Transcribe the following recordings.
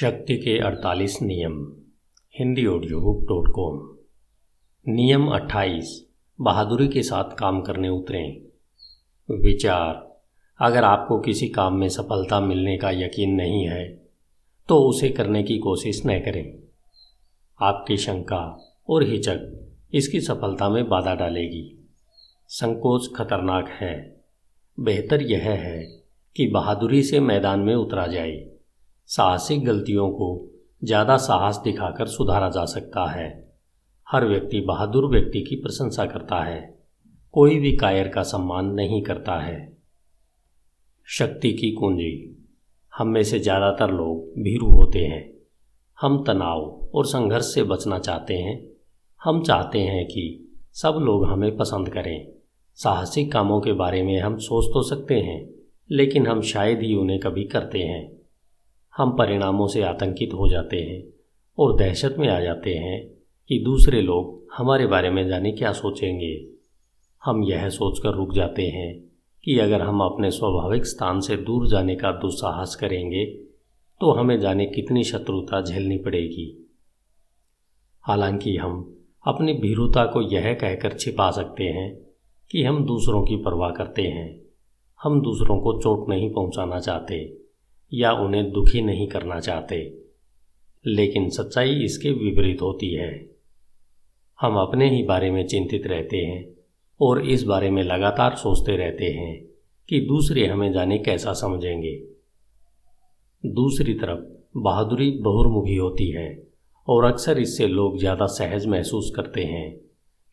शक्ति के 48 नियम, Hindi audio book dot com नियम 28 बहादुरी के साथ काम करने उतरें। विचार, अगर आपको किसी काम में सफलता मिलने का यकीन नहीं है तो उसे करने की कोशिश न करें। आपकी शंका और हिचक इसकी सफलता में बाधा डालेगी। संकोच खतरनाक है। बेहतर यह है कि बहादुरी से मैदान में उतरा जाए। साहसिक गलतियों को ज़्यादा साहस दिखाकर सुधारा जा सकता है। हर व्यक्ति बहादुर व्यक्ति की प्रशंसा करता है। कोई भी कायर का सम्मान नहीं करता है। शक्ति की कुंजी। हम में से ज़्यादातर लोग भीरू होते हैं। हम तनाव और संघर्ष से बचना चाहते हैं। हम चाहते हैं कि सब लोग हमें पसंद करें। साहसिक कामों के बारे में हम सोच तो सकते हैं, लेकिन हम शायद ही उन्हें कभी करते हैं। हम परिणामों से आतंकित हो जाते हैं और दहशत में आ जाते हैं कि दूसरे लोग हमारे बारे में जाने क्या सोचेंगे। हम यह सोचकर रुक जाते हैं कि अगर हम अपने स्वाभाविक स्थान से दूर जाने का दुस्साहस करेंगे तो हमें जाने कितनी शत्रुता झेलनी पड़ेगी। हालाँकि हम अपनी भीरुता को यह कहकर छिपा सकते हैं कि हम दूसरों की परवाह करते हैं। हम दूसरों को चोट नहीं पहुंचाना चाहते। या उन्हें दुखी नहीं करना चाहते। लेकिन सच्चाई इसके विपरीत होती है। हम अपने ही बारे में चिंतित रहते हैं और इस बारे में लगातार सोचते रहते हैं कि दूसरे हमें जाने कैसा समझेंगे। दूसरी तरफ़ बहादुरी बहुर्मुखी होती है और अक्सर इससे लोग ज़्यादा सहज महसूस करते हैं,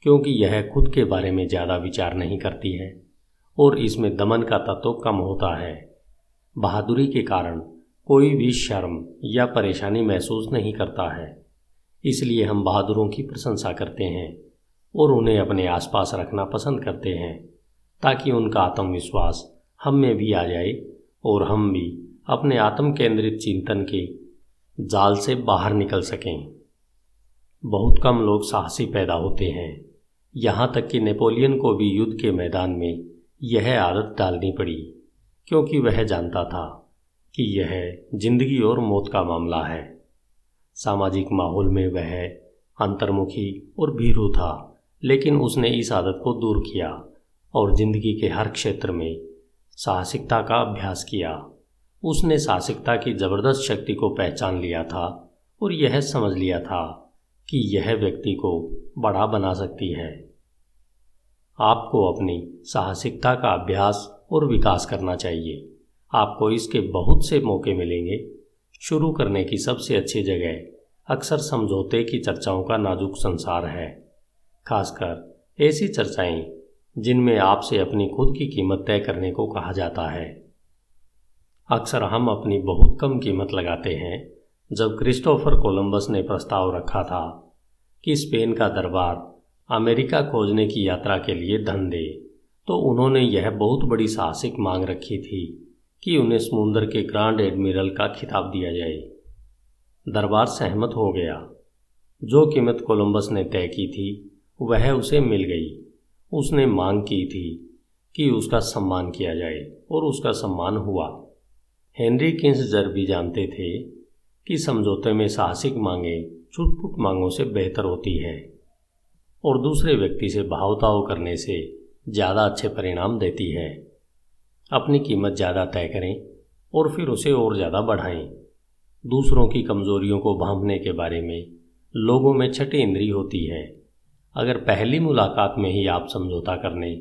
क्योंकि यह खुद के बारे में ज़्यादा विचार नहीं करती है और इसमें दमन का तत्व कम होता है। बहादुरी के कारण कोई भी शर्म या परेशानी महसूस नहीं करता है। इसलिए हम बहादुरों की प्रशंसा करते हैं और उन्हें अपने आसपास रखना पसंद करते हैं, ताकि उनका आत्मविश्वास हम में भी आ जाए और हम भी अपने आत्म केंद्रित चिंतन के जाल से बाहर निकल सकें। बहुत कम लोग साहसी पैदा होते हैं। यहाँ तक कि नेपोलियन को भी युद्ध के मैदान में यह आदत डालनी पड़ी। क्योंकि वह जानता था कि यह ज़िंदगी और मौत का मामला है। सामाजिक माहौल में वह अंतर्मुखी और भीरू था, लेकिन उसने इस आदत को दूर किया और ज़िंदगी के हर क्षेत्र में साहसिकता का अभ्यास किया। उसने साहसिकता की ज़बरदस्त शक्ति को पहचान लिया था और यह समझ लिया था कि यह व्यक्ति को बड़ा बना सकती है। आपको अपनी साहसिकता का अभ्यास और विकास करना चाहिए। आपको इसके बहुत से मौके मिलेंगे। शुरू करने की सबसे अच्छी जगह अक्सर समझौते की चर्चाओं का नाजुक संसार है। खासकर ऐसी चर्चाएँ जिनमें आपसे अपनी खुद की कीमत तय करने को कहा जाता है। अक्सर हम अपनी बहुत कम कीमत लगाते हैं। जब क्रिस्टोफर कोलंबस ने प्रस्ताव रखा था कि स्पेन का दरबार अमेरिका खोजने की यात्रा के लिए धन दे तो उन्होंने यह बहुत बड़ी साहसिक मांग रखी थी कि उन्हें समुंदर के ग्रांड एडमिरल का खिताब दिया जाए। दरबार सहमत हो गया। जो कीमत कोलंबस ने तय की थी, वह उसे मिल गई। उसने मांग की थी कि उसका सम्मान किया जाए और उसका सम्मान हुआ। हेनरी किंसजर भी जानते थे कि समझौते में साहसिक मांगे छुटपुट मांगों से बेहतर होती है और दूसरे व्यक्ति से भावताव करने से ज़्यादा अच्छे परिणाम देती है। अपनी कीमत ज़्यादा तय करें और फिर उसे और ज़्यादा बढ़ाएँ। दूसरों की कमज़ोरियों को भांपने के बारे में लोगों में छठी इंद्री होती है। अगर पहली मुलाकात में ही आप समझौता करने,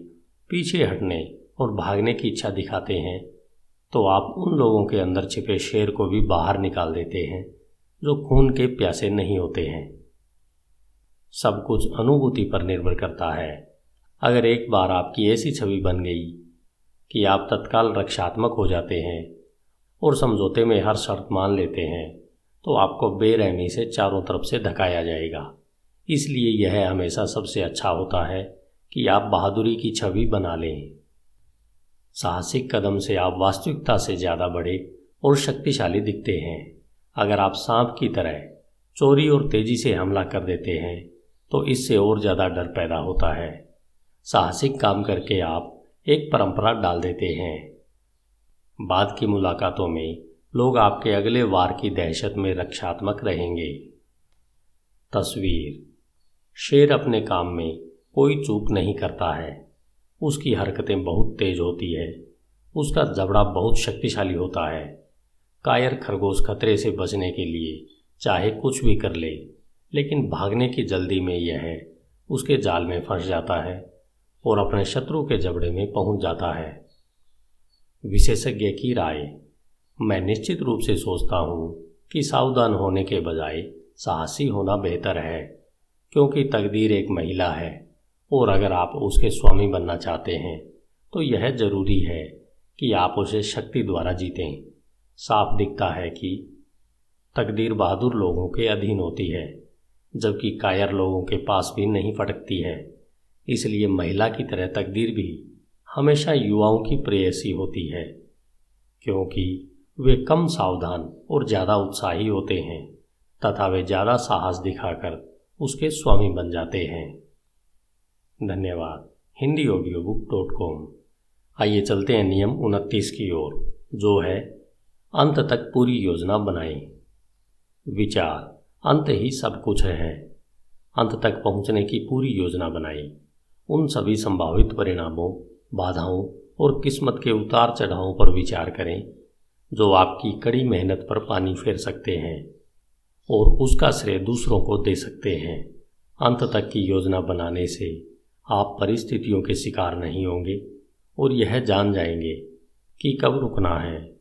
पीछे हटने और भागने की इच्छा दिखाते हैं तो आप उन लोगों के अंदर छिपे शेर को भी बाहर निकाल देते हैं, जो खून के प्यासे नहीं होते हैं। सब कुछ अनुभूति पर निर्भर करता है। अगर एक बार आपकी ऐसी छवि बन गई कि आप तत्काल रक्षात्मक हो जाते हैं और समझौते में हर शर्त मान लेते हैं तो आपको बेरहमी से चारों तरफ़ से धकाया जाएगा। इसलिए यह हमेशा सबसे अच्छा होता है कि आप बहादुरी की छवि बना लें। साहसिक कदम से आप वास्तविकता से ज़्यादा बड़े और शक्तिशाली दिखते हैं। अगर आप सांप की तरह चोरी और तेज़ी से हमला कर देते हैं तो इससे और ज़्यादा डर पैदा होता है। साहसिक काम करके आप एक परंपरा डाल देते हैं। बाद की मुलाकातों में लोग आपके अगले वार की दहशत में रक्षात्मक रहेंगे। तस्वीर। शेर अपने काम में कोई चूक नहीं करता है। उसकी हरकतें बहुत तेज होती है। उसका जबड़ा बहुत शक्तिशाली होता है। कायर खरगोश खतरे से बचने के लिए चाहे कुछ भी कर ले, लेकिन भागने की जल्दी में यह उसके जाल में फंस जाता है। और अपने शत्रु के जबड़े में पहुँच जाता है। विशेषज्ञ की राय, मैं निश्चित रूप से सोचता हूँ कि सावधान होने के बजाय साहसी होना बेहतर है, क्योंकि तकदीर एक महिला है और अगर आप उसके स्वामी बनना चाहते हैं तो यह ज़रूरी है कि आप उसे शक्ति द्वारा जीतें। साफ़ दिखता है कि तकदीर बहादुर लोगों के अधीन होती है, जबकि कायर लोगों के पास भी नहीं फटकती है। इसलिए महिला की तरह तकदीर भी हमेशा युवाओं की प्रेयसी होती है, क्योंकि वे कम सावधान और ज़्यादा उत्साही होते हैं, तथा वे ज़्यादा साहस दिखाकर उसके स्वामी बन जाते हैं। धन्यवाद। Hindi audio book dot com आइए चलते हैं नियम उनतीस की ओर, जो है, अंत तक पूरी योजना बनाएँ। विचार। अंत ही सब कुछ है। अंत तक पहुँचने की पूरी योजना बनाई उन सभी संभावित परिणामों, बाधाओं और किस्मत के उतार चढ़ावों पर विचार करें, जो आपकी कड़ी मेहनत पर पानी फेर सकते हैं और उसका श्रेय दूसरों को दे सकते हैं। अंत तक की योजना बनाने से आप परिस्थितियों के शिकार नहीं होंगे और यह जान जाएँगे कि कब रुकना है।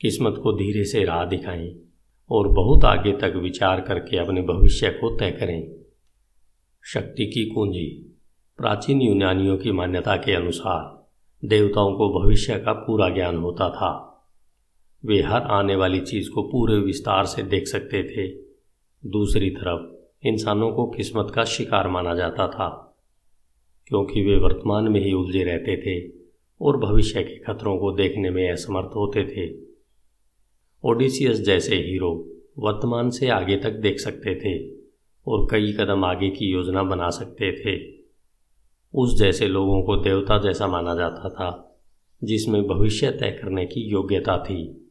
किस्मत को धीरे से राह दिखाएँ और बहुत आगे तक विचार करके अपने भविष्य को तय करें। शक्ति की कुंजी। प्राचीन यूनानियों की मान्यता के अनुसार देवताओं को भविष्य का पूरा ज्ञान होता था। वे हर आने वाली चीज़ को पूरे विस्तार से देख सकते थे। दूसरी तरफ़, इंसानों को किस्मत का शिकार माना जाता था, क्योंकि वे वर्तमान में ही उलझे रहते थे और भविष्य के खतरों को देखने में असमर्थ होते थे। ओडिसियस जैसे हीरो वर्तमान से आगे तक देख सकते थे और कई कदम आगे की योजना बना सकते थे। उस जैसे लोगों को देवता जैसा माना जाता था, जिसमें भविष्य तय करने की योग्यता थी।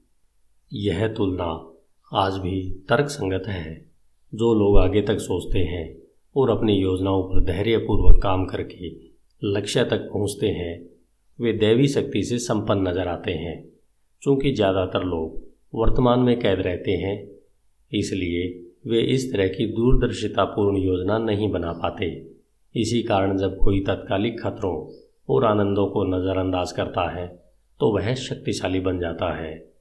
यह तुलना आज भी तर्क संगत है। जो लोग आगे तक सोचते हैं और अपनी योजनाओं पर धैर्यपूर्वक काम करके लक्ष्य तक पहुँचते हैं, वे दैवी शक्ति से संपन्न नज़र आते हैं। क्योंकि ज़्यादातर लोग वर्तमान में कैद रहते हैं, इसलिए वे इस तरह की दूरदर्शितापूर्ण योजना नहीं बना पाते। इसी कारण जब कोई तत्कालिक खतरों और आनंदों को नज़रअंदाज करता है तो वह शक्तिशाली बन जाता है।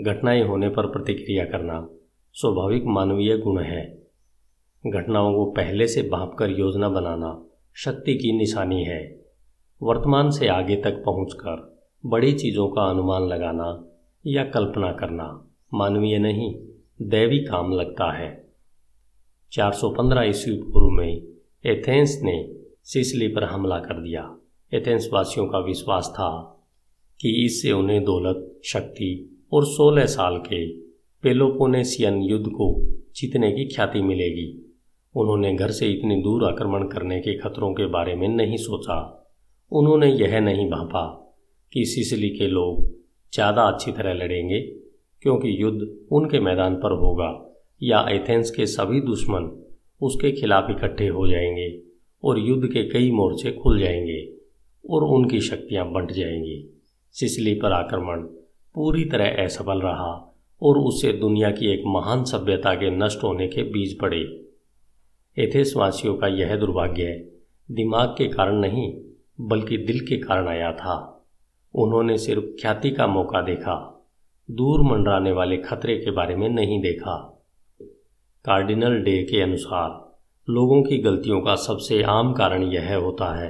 घटनाएँ होने पर प्रतिक्रिया करना स्वाभाविक मानवीय गुण है। घटनाओं को पहले से भाप कर योजना बनाना शक्ति की निशानी है। वर्तमान से आगे तक पहुंचकर बड़ी चीज़ों का अनुमान लगाना या कल्पना करना मानवीय नहीं, दैवी काम लगता है। 415 ईस्वी पूर्व में एथेंस ने सिसली पर हमला कर दिया। एथेंस वासियों का विश्वास था कि इससे उन्हें दौलत, शक्ति और 16 साल के पेलोपोनेसियन युद्ध को जीतने की ख्याति मिलेगी। उन्होंने घर से इतनी दूर आक्रमण करने के खतरों के बारे में नहीं सोचा। उन्होंने यह नहीं भापा कि सिसली के लोग ज़्यादा अच्छी तरह लड़ेंगे, क्योंकि युद्ध उनके मैदान पर होगा या एथेंस के सभी दुश्मन उसके खिलाफ इकट्ठे हो जाएँगे और युद्ध के कई मोर्चे खुल जाएँगे और उनकी शक्तियाँ बंट जाएँगी। सिसली पर आक्रमण पूरी तरह असफल रहा और उससे दुनिया की एक महान सभ्यता के नष्ट होने के बीज पड़े। एथेसवासियों का यह दुर्भाग्य दिमाग के कारण नहीं, बल्कि दिल के कारण आया था। उन्होंने सिर्फ़ ख्याति का मौका देखा, दूर मंडराने वाले खतरे के बारे में नहीं देखा। कार्डिनल डे के अनुसार, लोगों की गलतियों का सबसे आम कारण यह होता है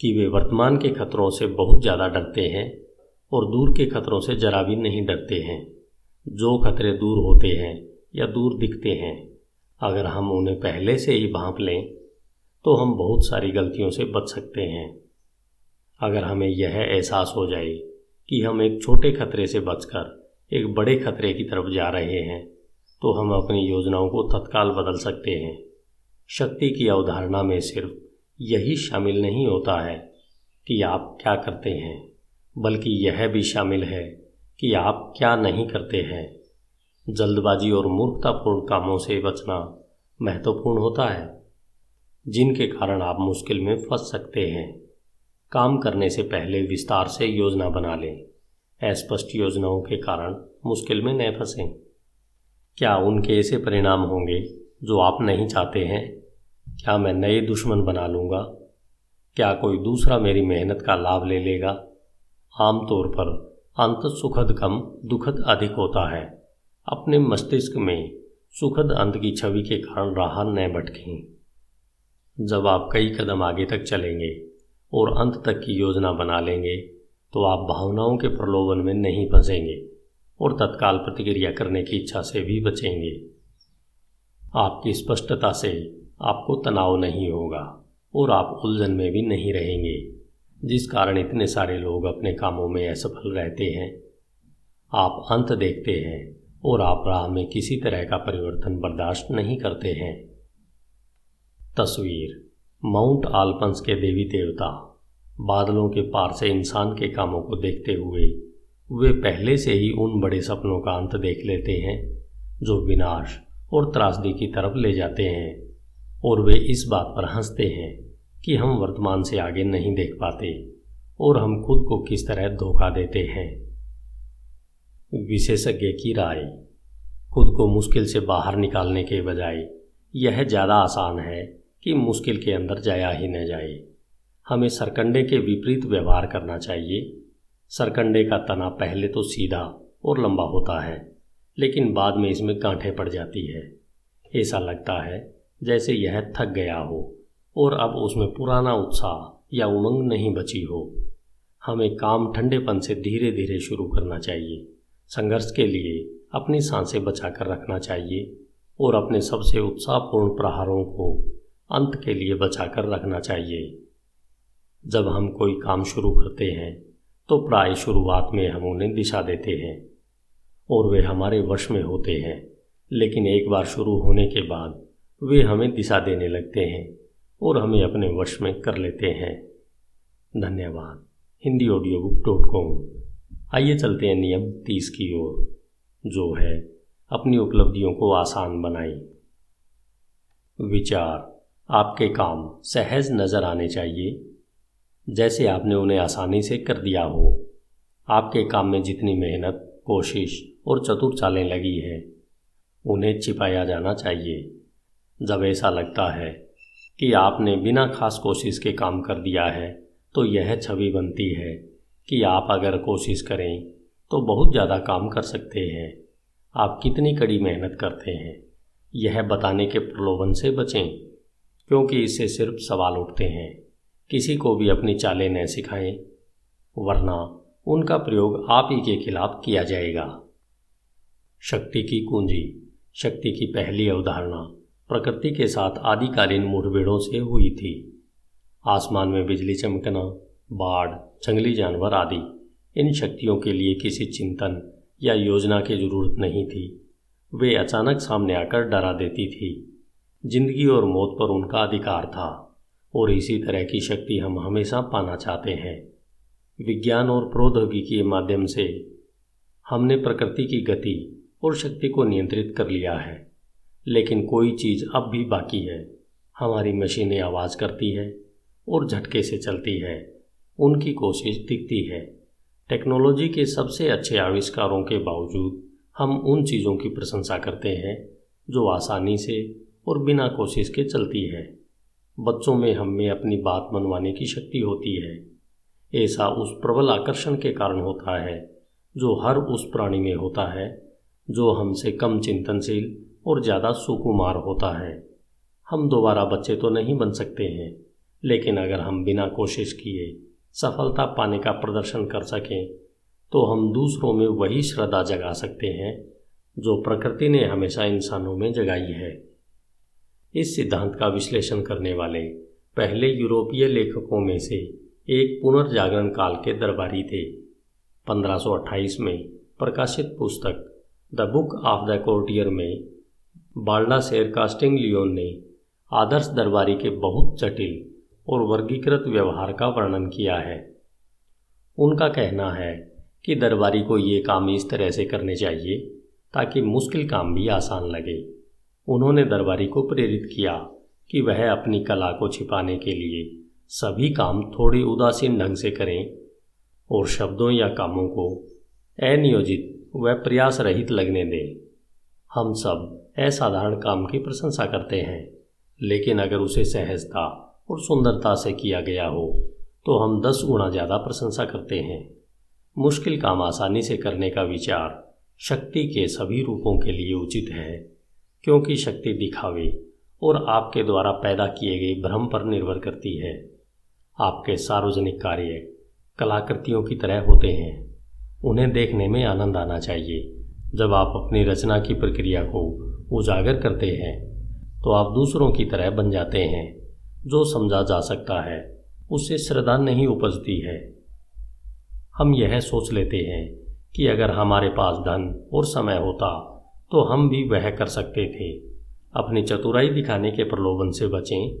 कि वे वर्तमान के खतरों से बहुत ज़्यादा डरते हैं और दूर के खतरों से जरा भी नहीं डरते हैं। जो खतरे दूर होते हैं या दूर दिखते हैं, अगर हम उन्हें पहले से ही भांप लें तो हम बहुत सारी गलतियों से बच सकते हैं। अगर हमें यह एहसास हो जाए कि हम एक छोटे खतरे से बचकर एक बड़े खतरे की तरफ़ जा रहे हैं तो हम अपनी योजनाओं को तत्काल बदल सकते हैं। शक्ति की अवधारणा में सिर्फ़ यही शामिल नहीं होता है कि आप क्या करते हैं, बल्कि यह भी शामिल है कि आप क्या नहीं करते हैं। जल्दबाजी और मूर्खतापूर्ण कामों से बचना महत्वपूर्ण होता है, जिनके कारण आप मुश्किल में फंस सकते हैं। काम करने से पहले विस्तार से योजना बना लें। अस्पष्ट योजनाओं के कारण मुश्किल में न फंसें। क्या उनके ऐसे परिणाम होंगे जो आप नहीं चाहते हैं? क्या मैं नए दुश्मन बना लूँगा? क्या कोई दूसरा मेरी मेहनत का लाभ ले लेगा? आमतौर पर अंत सुखद कम दुखद अधिक होता है। अपने मस्तिष्क में सुखद अंत की छवि के कारण राह न भटकें। जब आप कई कदम आगे तक चलेंगे और अंत तक की योजना बना लेंगे तो आप भावनाओं के प्रलोभन में नहीं फंसेंगे। और तत्काल प्रतिक्रिया करने की इच्छा से भी बचेंगे। आपकी स्पष्टता से आपको तनाव नहीं होगा और आप उलझन में भी नहीं रहेंगे। जिस कारण इतने सारे लोग अपने कामों में असफल रहते हैं, आप अंत देखते हैं और आप राह में किसी तरह का परिवर्तन बर्दाश्त नहीं करते हैं। तस्वीर, माउंट आल्पंस के देवी देवता, बादलों के पार से इंसान के कामों को देखते हुए वे पहले से ही उन बड़े सपनों का अंत देख लेते हैं, जो विनाश और त्रासदी की तरफ़ ले जाते हैं, और वे इस बात पर हँसते हैं कि हम वर्तमान से आगे नहीं देख पाते और हम खुद को किस तरह धोखा देते हैं। विशेषज्ञ की राय, खुद को मुश्किल से बाहर निकालने के बजाय, यह ज़्यादा आसान है कि मुश्किल के अंदर जाया ही न जाए। हमें सरकंडे के विपरीत व्यवहार करना चाहिए सरकंडे का तना पहले तो सीधा और लंबा होता है, लेकिन बाद में इसमें गांठें पड़ जाती है। ऐसा लगता है जैसे यह थक गया हो और अब उसमें पुराना उत्साह या उमंग नहीं बची हो। हमें काम ठंडेपन से धीरे धीरे शुरू करना चाहिए, संघर्ष के लिए अपनी साँसें बचाकर रखना चाहिए और अपने सबसे उत्साहपूर्ण प्रहारों को अंत के लिए बचाकर रखना चाहिए। जब हम कोई काम शुरू करते हैं तो प्राय शुरुआत में हम उन्हें दिशा देते हैं और वे हमारे वश में होते हैं। लेकिन एक बार शुरू होने के बाद वे हमें दिशा देने लगते हैं और हमें अपने वश में कर लेते हैं। धन्यवाद। Hindi audio book dot com आइए चलते हैं नियम तीस की ओर, जो है अपनी उपलब्धियों को आसान बनाएँ। विचार। आपके काम सहज नज़र आने चाहिए। जैसे आपने उन्हें आसानी से कर दिया हो। आपके काम में जितनी मेहनत, कोशिश और चतुर चालें लगी है, उन्हें छिपाया जाना चाहिए। जब ऐसा लगता है कि आपने बिना खास कोशिश के काम कर दिया है तो यह छवि बनती है कि आप अगर कोशिश करें तो बहुत ज़्यादा काम कर सकते हैं। आप कितनी कड़ी मेहनत करते हैं, यह बताने के प्रलोभन से बचें, क्योंकि इससे सिर्फ़ सवाल उठते हैं। किसी को भी अपनी चालें न सिखाएँ, वरना उनका प्रयोग आप ही के खिलाफ किया जाएगा। शक्ति की कुंजी, शक्ति की पहली अवधारणा प्रकृति के साथ आदिकालीन मुठभेड़ों से हुई थी। आसमान में बिजली चमकना, बाढ़, जंगली जानवर आदि, इन शक्तियों के लिए किसी चिंतन या योजना की ज़रूरत नहीं थी। वे अचानक सामने आकर डरा देती थी। ज़िंदगी और मौत पर उनका अधिकार था। और इसी तरह की शक्ति हम हमेशा पाना चाहते हैं। विज्ञान और प्रौद्योगिकी के माध्यम से हमने प्रकृति की गति और शक्ति को नियंत्रित कर लिया है। लेकिन कोई चीज़ अब भी बाकी है। हमारी मशीनें आवाज़ करती है और झटके से चलती है। उनकी कोशिश दिखती है। टेक्नोलॉजी के सबसे अच्छे आविष्कारों के बावजूद हम उन चीज़ों की प्रशंसा करते हैं जो आसानी से और बिना कोशिश के चलती है। बच्चों में हम में अपनी बात मनवाने की शक्ति होती है। ऐसा उस प्रबल आकर्षण के कारण होता है, जो हर उस प्राणी में होता है, जो हमसे कम चिंतनशील और ज़्यादा सुकुमार होता है। हम दोबारा बच्चे तो नहीं बन सकते हैं, लेकिन अगर हम बिना कोशिश किए सफलता पाने का प्रदर्शन कर सकें तो हम दूसरों में वही श्रद्धा जगा सकते हैं, जो प्रकृति ने हमेशा इंसानों में जगाई है। इस सिद्धांत का विश्लेषण करने वाले पहले यूरोपीय लेखकों में से एक पुनर्जागरण काल के दरबारी थे। 1528 में प्रकाशित पुस्तक the book of the courtier में बाल्डा शेर कास्टिंग लियोन ने आदर्श दरबारी के बहुत जटिल और वर्गीकृत व्यवहार का वर्णन किया है। उनका कहना है कि दरबारी को ये काम इस तरह से करने चाहिए ताकि मुश्किल काम भी आसान लगे। उन्होंने दरबारी को प्रेरित किया कि वह अपनी कला को छिपाने के लिए सभी काम थोड़ी उदासीन ढंग से करें और शब्दों या कामों को अनियोजित व प्रयास रहित लगने दें। हम सब असाधारण काम की प्रशंसा करते हैं, लेकिन अगर उसे सहजता और सुंदरता से किया गया हो तो हम दस गुना ज़्यादा प्रशंसा करते हैं। मुश्किल काम आसानी से करने का विचार शक्ति के सभी रूपों के लिए उचित है। क्योंकि शक्ति दिखावे और आपके द्वारा पैदा किए गए भ्रम पर निर्भर करती है। आपके सार्वजनिक कार्य कलाकृतियों की तरह होते हैं। उन्हें देखने में आनंद आना चाहिए। जब आप अपनी रचना की प्रक्रिया को उजागर करते हैं तो आप दूसरों की तरह बन जाते हैं। जो समझा जा सकता है उससे श्रद्धा नहीं उपजती है। हम यह सोच लेते हैं कि अगर हमारे पास धन और समय होता तो हम भी वह कर सकते थे। अपनी चतुराई दिखाने के प्रलोभन से बचें।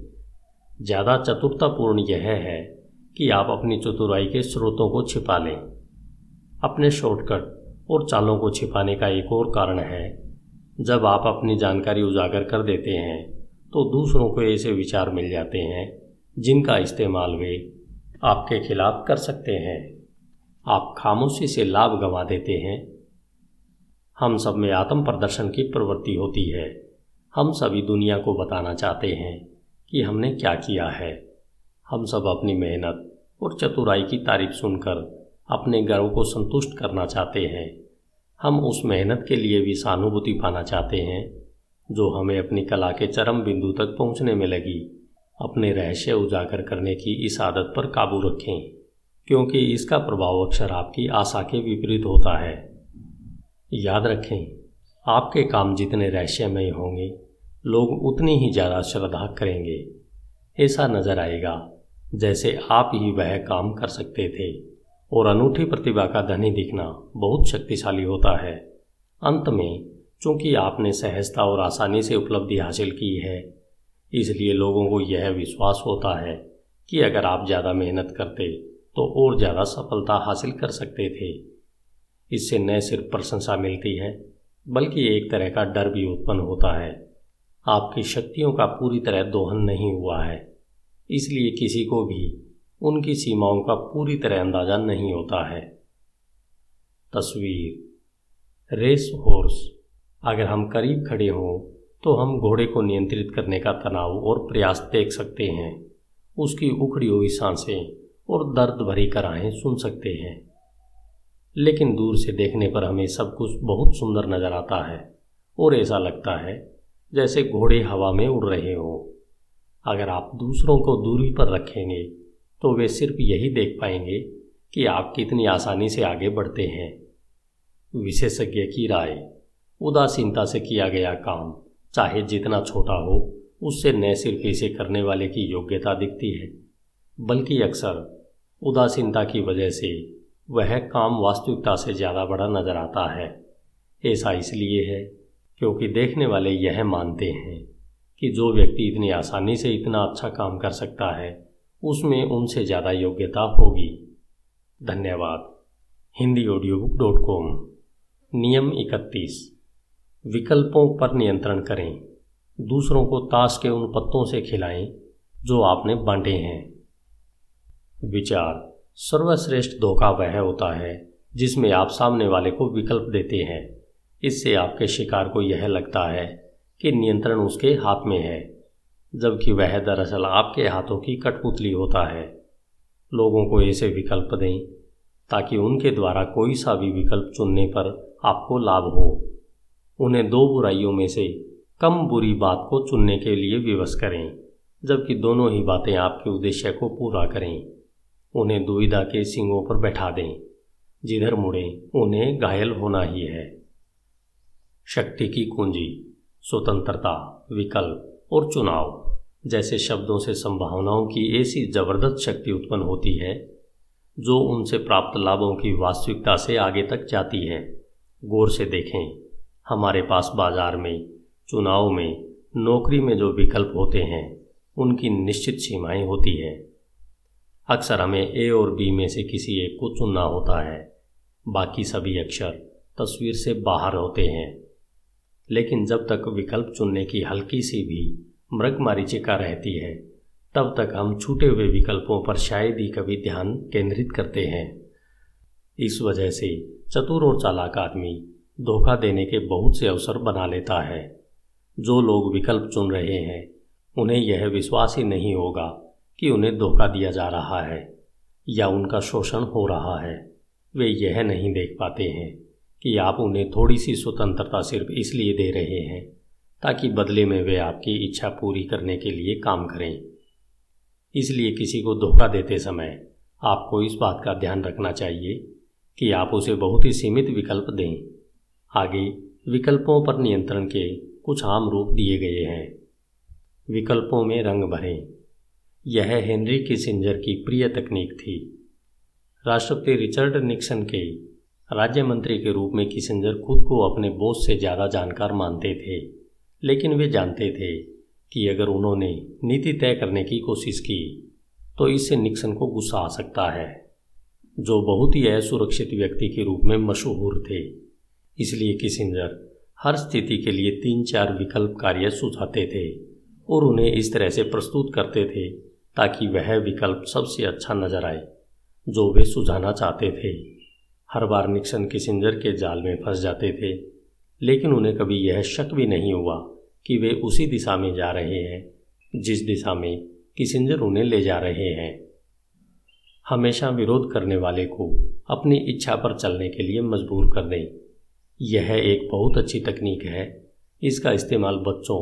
ज़्यादा चतुरतापूर्ण यह है कि आप अपनी चतुराई के स्रोतों को छिपा लें। अपने शॉर्टकट और चालों को छिपाने का एक और कारण है, जब आप अपनी जानकारी उजागर कर देते हैं तो दूसरों को ऐसे विचार मिल जाते हैं, जिनका इस्तेमाल वे आपके खिलाफ कर सकते हैं। आप खामोशी से लाभ गंवा देते हैं। हम सब में आत्म प्रदर्शन की प्रवृत्ति होती है। हम सभी दुनिया को बताना चाहते हैं कि हमने क्या किया है। हम सब अपनी मेहनत और चतुराई की तारीफ़ सुनकर अपने गर्व को संतुष्ट करना चाहते हैं। हम उस मेहनत के लिए भी सहानुभूति पाना चाहते हैं, जो हमें अपनी कला के चरम बिंदु तक पहुँचने में लगी। अपने रहस्य उजागर करने की इस आदत पर काबू रखें, क्योंकि इसका प्रभाव अक्सर आपकी आशा के विपरीत होता है। याद रखें, आपके काम जितने रहस्यमय होंगे, लोग उतनी ही ज़्यादा श्रद्धा करेंगे। ऐसा नज़र आएगा, जैसे आप ही वह काम कर सकते थे। और अनूठी प्रतिभा का धनी दिखना बहुत शक्तिशाली होता है। अंत में, चूँकि आपने सहजता और आसानी से उपलब्धि हासिल की है, इसलिए लोगों को यह विश्वास होता है कि अगर आप ज़्यादा मेहनत करते तो और ज़्यादा सफलता हासिल कर सकते थे। इससे न सिर्फ़ प्रशंसा मिलती है, बल्कि एक तरह का डर भी उत्पन्न होता है। आपकी शक्तियों का पूरी तरह दोहन नहीं हुआ है, इसलिए किसी को भी उनकी सीमाओं का पूरी तरह अंदाज़ा नहीं होता है। तस्वीर। रेस हॉर्स अगर हम करीब खड़े हों तो हम घोड़े को नियंत्रित करने का तनाव और प्रयास देख सकते हैं। उसकी उखड़ी हुई साँसें और दर्द भरी कराहें सुन सकते हैं। लेकिन दूर से देखने पर हमें सब कुछ बहुत सुंदर नज़र आता है और ऐसा लगता है जैसे घोड़े हवा में उड़ रहे हों। अगर आप दूसरों को दूरी पर रखेंगे तो वे सिर्फ़ यही देख पाएँगे कि आप कितनी आसानी से आगे बढ़ते हैं। विशेषज्ञ की राय, उदासीनता से किया गया काम, चाहे जितना छोटा हो, उससे न सिर्फ़ इसे करने वाले की योग्यता दिखती है, बल्कि अक्सर उदासीनता की वजह से वह काम वास्तविकता से ज़्यादा बड़ा नज़र आता है। ऐसा इसलिए है क्योंकि देखने वाले यह मानते हैं कि जो व्यक्ति इतनी आसानी से इतना अच्छा काम कर सकता है, उसमें उनसे ज़्यादा योग्यता होगी। धन्यवाद। Hindi audio book dot com नियम इकतीस। विकल्पों पर नियंत्रण करें। दूसरों को ताश के उन पत्तों से खिलाएँ जो आपने बांटे हैं। विचार। सर्वश्रेष्ठ धोखा वह होता है, जिसमें आप सामने वाले को विकल्प देते हैं। इससे आपके शिकार को यह लगता है कि नियंत्रण उसके हाथ में है, जबकि वह दरअसल आपके हाथों की कठपुतली होता है। लोगों को ऐसे विकल्प दें, ताकि उनके द्वारा कोई सा भी विकल्प चुनने पर आपको लाभ हो। उन्हें दो बुराइयों में से कम बुरी बात को चुनने के लिए विवश करें, जबकि दोनों ही बातें आपके उद्देश्य को पूरा करें। उन्हें दुविधा के सिंगों पर बैठा दें, जिधर मुड़े उन्हें घायल होना ही है। शक्ति की कुंजी, स्वतंत्रता, विकल्प और चुनाव जैसे शब्दों से संभावनाओं की ऐसी ज़बरदस्त शक्ति उत्पन्न होती है, जो उनसे प्राप्त लाभों की वास्तविकता से आगे तक जाती है। गौर से देखें, हमारे पास बाज़ार में, चुनाव में, नौकरी में जो विकल्प होते हैं, उनकी निश्चित सीमाएँ होती हैं। अक्सर हमें ए और बी में से किसी एक को चुनना होता है। बाकी सभी अक्षर तस्वीर से बाहर होते हैं। लेकिन जब तक विकल्प चुनने की हल्की सी भी मृग मारीचिका रहती है, तब तक हम छूटे हुए विकल्पों पर शायद ही कभी ध्यान केंद्रित करते हैं। इस वजह से चतुर और चालाक आदमी धोखा देने के बहुत से अवसर बना लेता है। जो लोग विकल्प चुन रहे हैं, उन्हें यह विश्वास ही नहीं होगा कि उन्हें धोखा दिया जा रहा है या उनका शोषण हो रहा है। वे यह नहीं देख पाते हैं कि आप उन्हें थोड़ी सी स्वतंत्रता सिर्फ़ इसलिए दे रहे हैं ताकि बदले में वे आपकी इच्छा पूरी करने के लिए काम करें। इसलिए किसी को धोखा देते समय आपको इस बात का ध्यान रखना चाहिए कि आप उसे बहुत ही सीमित विकल्प दें। आगे, विकल्पों पर नियंत्रण के कुछ आम रूप दिए गए हैं। विकल्पों में रंग भरें। यह हेनरी किसिंजर की प्रिय तकनीक थी। राष्ट्रपति रिचर्ड निक्सन के राज्य मंत्री के रूप में किसिंजर खुद को अपने बोस से ज़्यादा जानकार मानते थे, लेकिन वे जानते थे कि अगर उन्होंने नीति तय करने की कोशिश की तो इससे निक्सन को गुस्सा आ सकता है, जो बहुत ही असुरक्षित व्यक्ति के रूप में मशहूर थे। इसलिए किसिंजर हर स्थिति के लिए तीन चार विकल्प कार्य सुझाते थे और उन्हें इस तरह से प्रस्तुत करते थे ताकि वह विकल्प सबसे अच्छा नज़र आए, जो वे सुझाना चाहते थे। हर बार निक्सन किसिंजर के जाल में फंस जाते थे, लेकिन उन्हें कभी यह शक भी नहीं हुआ कि वे उसी दिशा में जा रहे हैं, जिस दिशा में किसिंजर उन्हें ले जा रहे हैं। हमेशा विरोध करने वाले को अपनी इच्छा पर चलने के लिए मजबूर कर दें। यह एक बहुत अच्छी तकनीक है। इसका इस्तेमाल बच्चों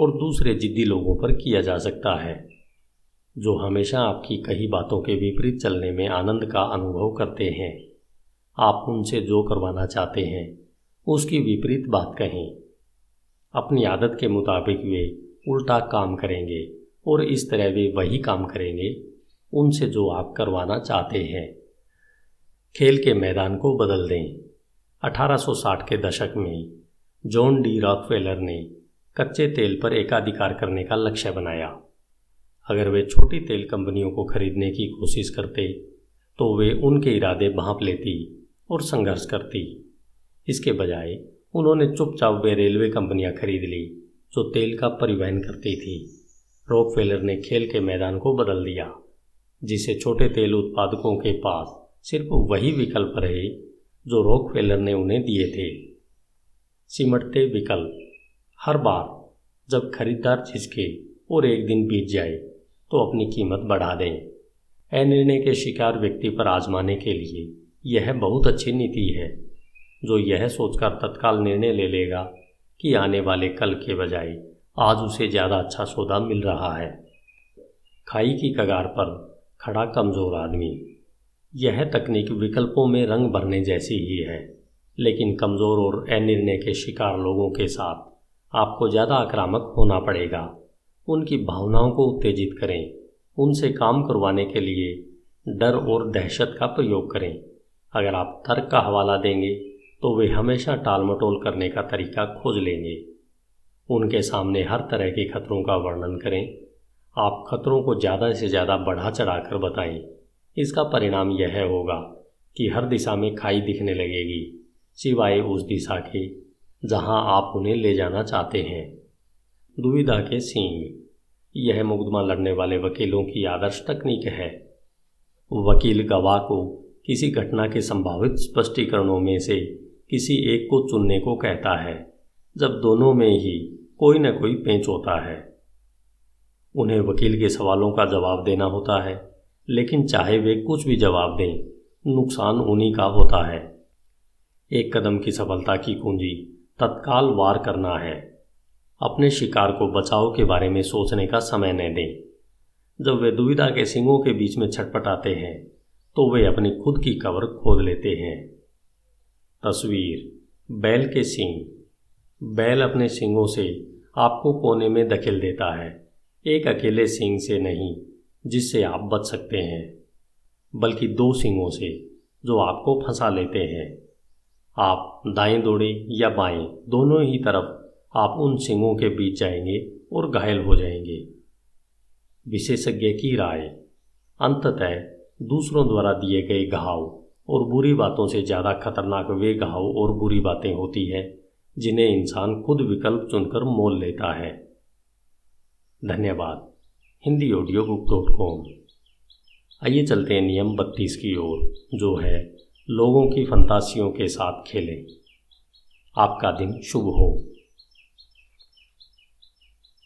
और दूसरे जिद्दी लोगों पर किया जा सकता है। जो हमेशा आपकी कही बातों के विपरीत चलने में आनंद का अनुभव करते हैं। आप उनसे जो करवाना चाहते हैं, उसकी विपरीत बात कहें। अपनी आदत के मुताबिक वे उल्टा काम करेंगे और इस तरह वे वही काम करेंगे, उनसे जो आप करवाना चाहते हैं। खेल के मैदान को बदल दें। 1860 के दशक में जॉन डी रॉकफेलर ने कच्चे तेल पर एकाधिकार करने का लक्ष्य बनाया। अगर वे छोटी तेल कंपनियों को खरीदने की कोशिश करते तो वे उनके इरादे भांप लेती और संघर्ष करती। इसके बजाय, उन्होंने चुपचाप वे रेलवे कंपनियाँ खरीद ली, जो तेल का परिवहन करती थी। रॉकफेलर ने खेल के मैदान को बदल दिया, जिसे छोटे तेल उत्पादकों के पास सिर्फ़ वही विकल्प रहे, जो रॉकफेलर ने उन्हें दिए थे। सिमटते विकल्प। हर बार, जब खरीदार झिझके और एक दिन बीत जाए तो अपनी कीमत बढ़ा दें। अनिर्णय के शिकार व्यक्ति पर आजमाने के लिए यह बहुत अच्छी नीति है, जो यह सोचकर तत्काल निर्णय ले लेगा कि आने वाले कल के बजाय आज उसे ज़्यादा अच्छा सौदा मिल रहा है। खाई की कगार पर खड़ा कमज़ोर आदमी। यह तकनीक विकल्पों में रंग भरने जैसी ही है, लेकिन कमज़ोर और अनिर्णय के शिकार लोगों के साथ आपको ज़्यादा आक्रामक होना पड़ेगा। उनकी भावनाओं को उत्तेजित करें। उनसे काम करवाने के लिए डर और दहशत का प्रयोग करें। अगर आप तर्क का हवाला देंगे तो वे हमेशा टाल मटोल करने का तरीका खोज लेंगे। उनके सामने हर तरह के खतरों का वर्णन करें। आप खतरों को ज़्यादा से ज़्यादा बढ़ा चढ़ाकर बताएँ। इसका परिणाम यह होगा कि हर दिशा में खाई दिखने लगेगी, सिवाय उस दिशा के, जहाँ आप उन्हें ले जाना चाहते हैं। दुविधा के सींग। यह मुकदमा लड़ने वाले वकीलों की आदर्श तकनीक है। वकील गवाह को किसी घटना के संभावित स्पष्टीकरणों में से किसी एक को चुनने को कहता है, जब दोनों में ही कोई न कोई पेंच होता है। उन्हें वकील के सवालों का जवाब देना होता है, लेकिन चाहे वे कुछ भी जवाब दें, नुकसान उन्हीं का होता है। एक कदम की सफलता की कुंजी तत्काल वार करना है। अपने शिकार को बचाव के बारे में सोचने का समय न दें। जब वे दुविधा के सिंगों के बीच में छटपटाते हैं तो वे अपनी खुद की कवर खोद लेते हैं। तस्वीर, बैल के सिंग। बैल अपने सिंगों से आपको कोने में धकेल देता है। एक अकेले सिंग से नहीं, जिससे आप बच सकते हैं, बल्कि दो सिंगों से, जो आपको फंसा लेते हैं। आप दाएँ दौड़े या बाएँ, दोनों ही तरफ़ आप उन सिंगों के बीच जाएँगे और घायल हो जाएँगे। विशेषज्ञ की राय। अंततः दूसरों द्वारा दिए गए घाव और बुरी बातों से ज़्यादा खतरनाक वे घाव और बुरी बातें होती है, जिन्हें इंसान खुद विकल्प चुनकर मोल लेता है। धन्यवाद। Hindi audio book dot com. आइए चलते हैं नियम बत्तीस की ओर, जो है, लोगों की फंतासियों के साथ खेलें। आपका दिन शुभ हो।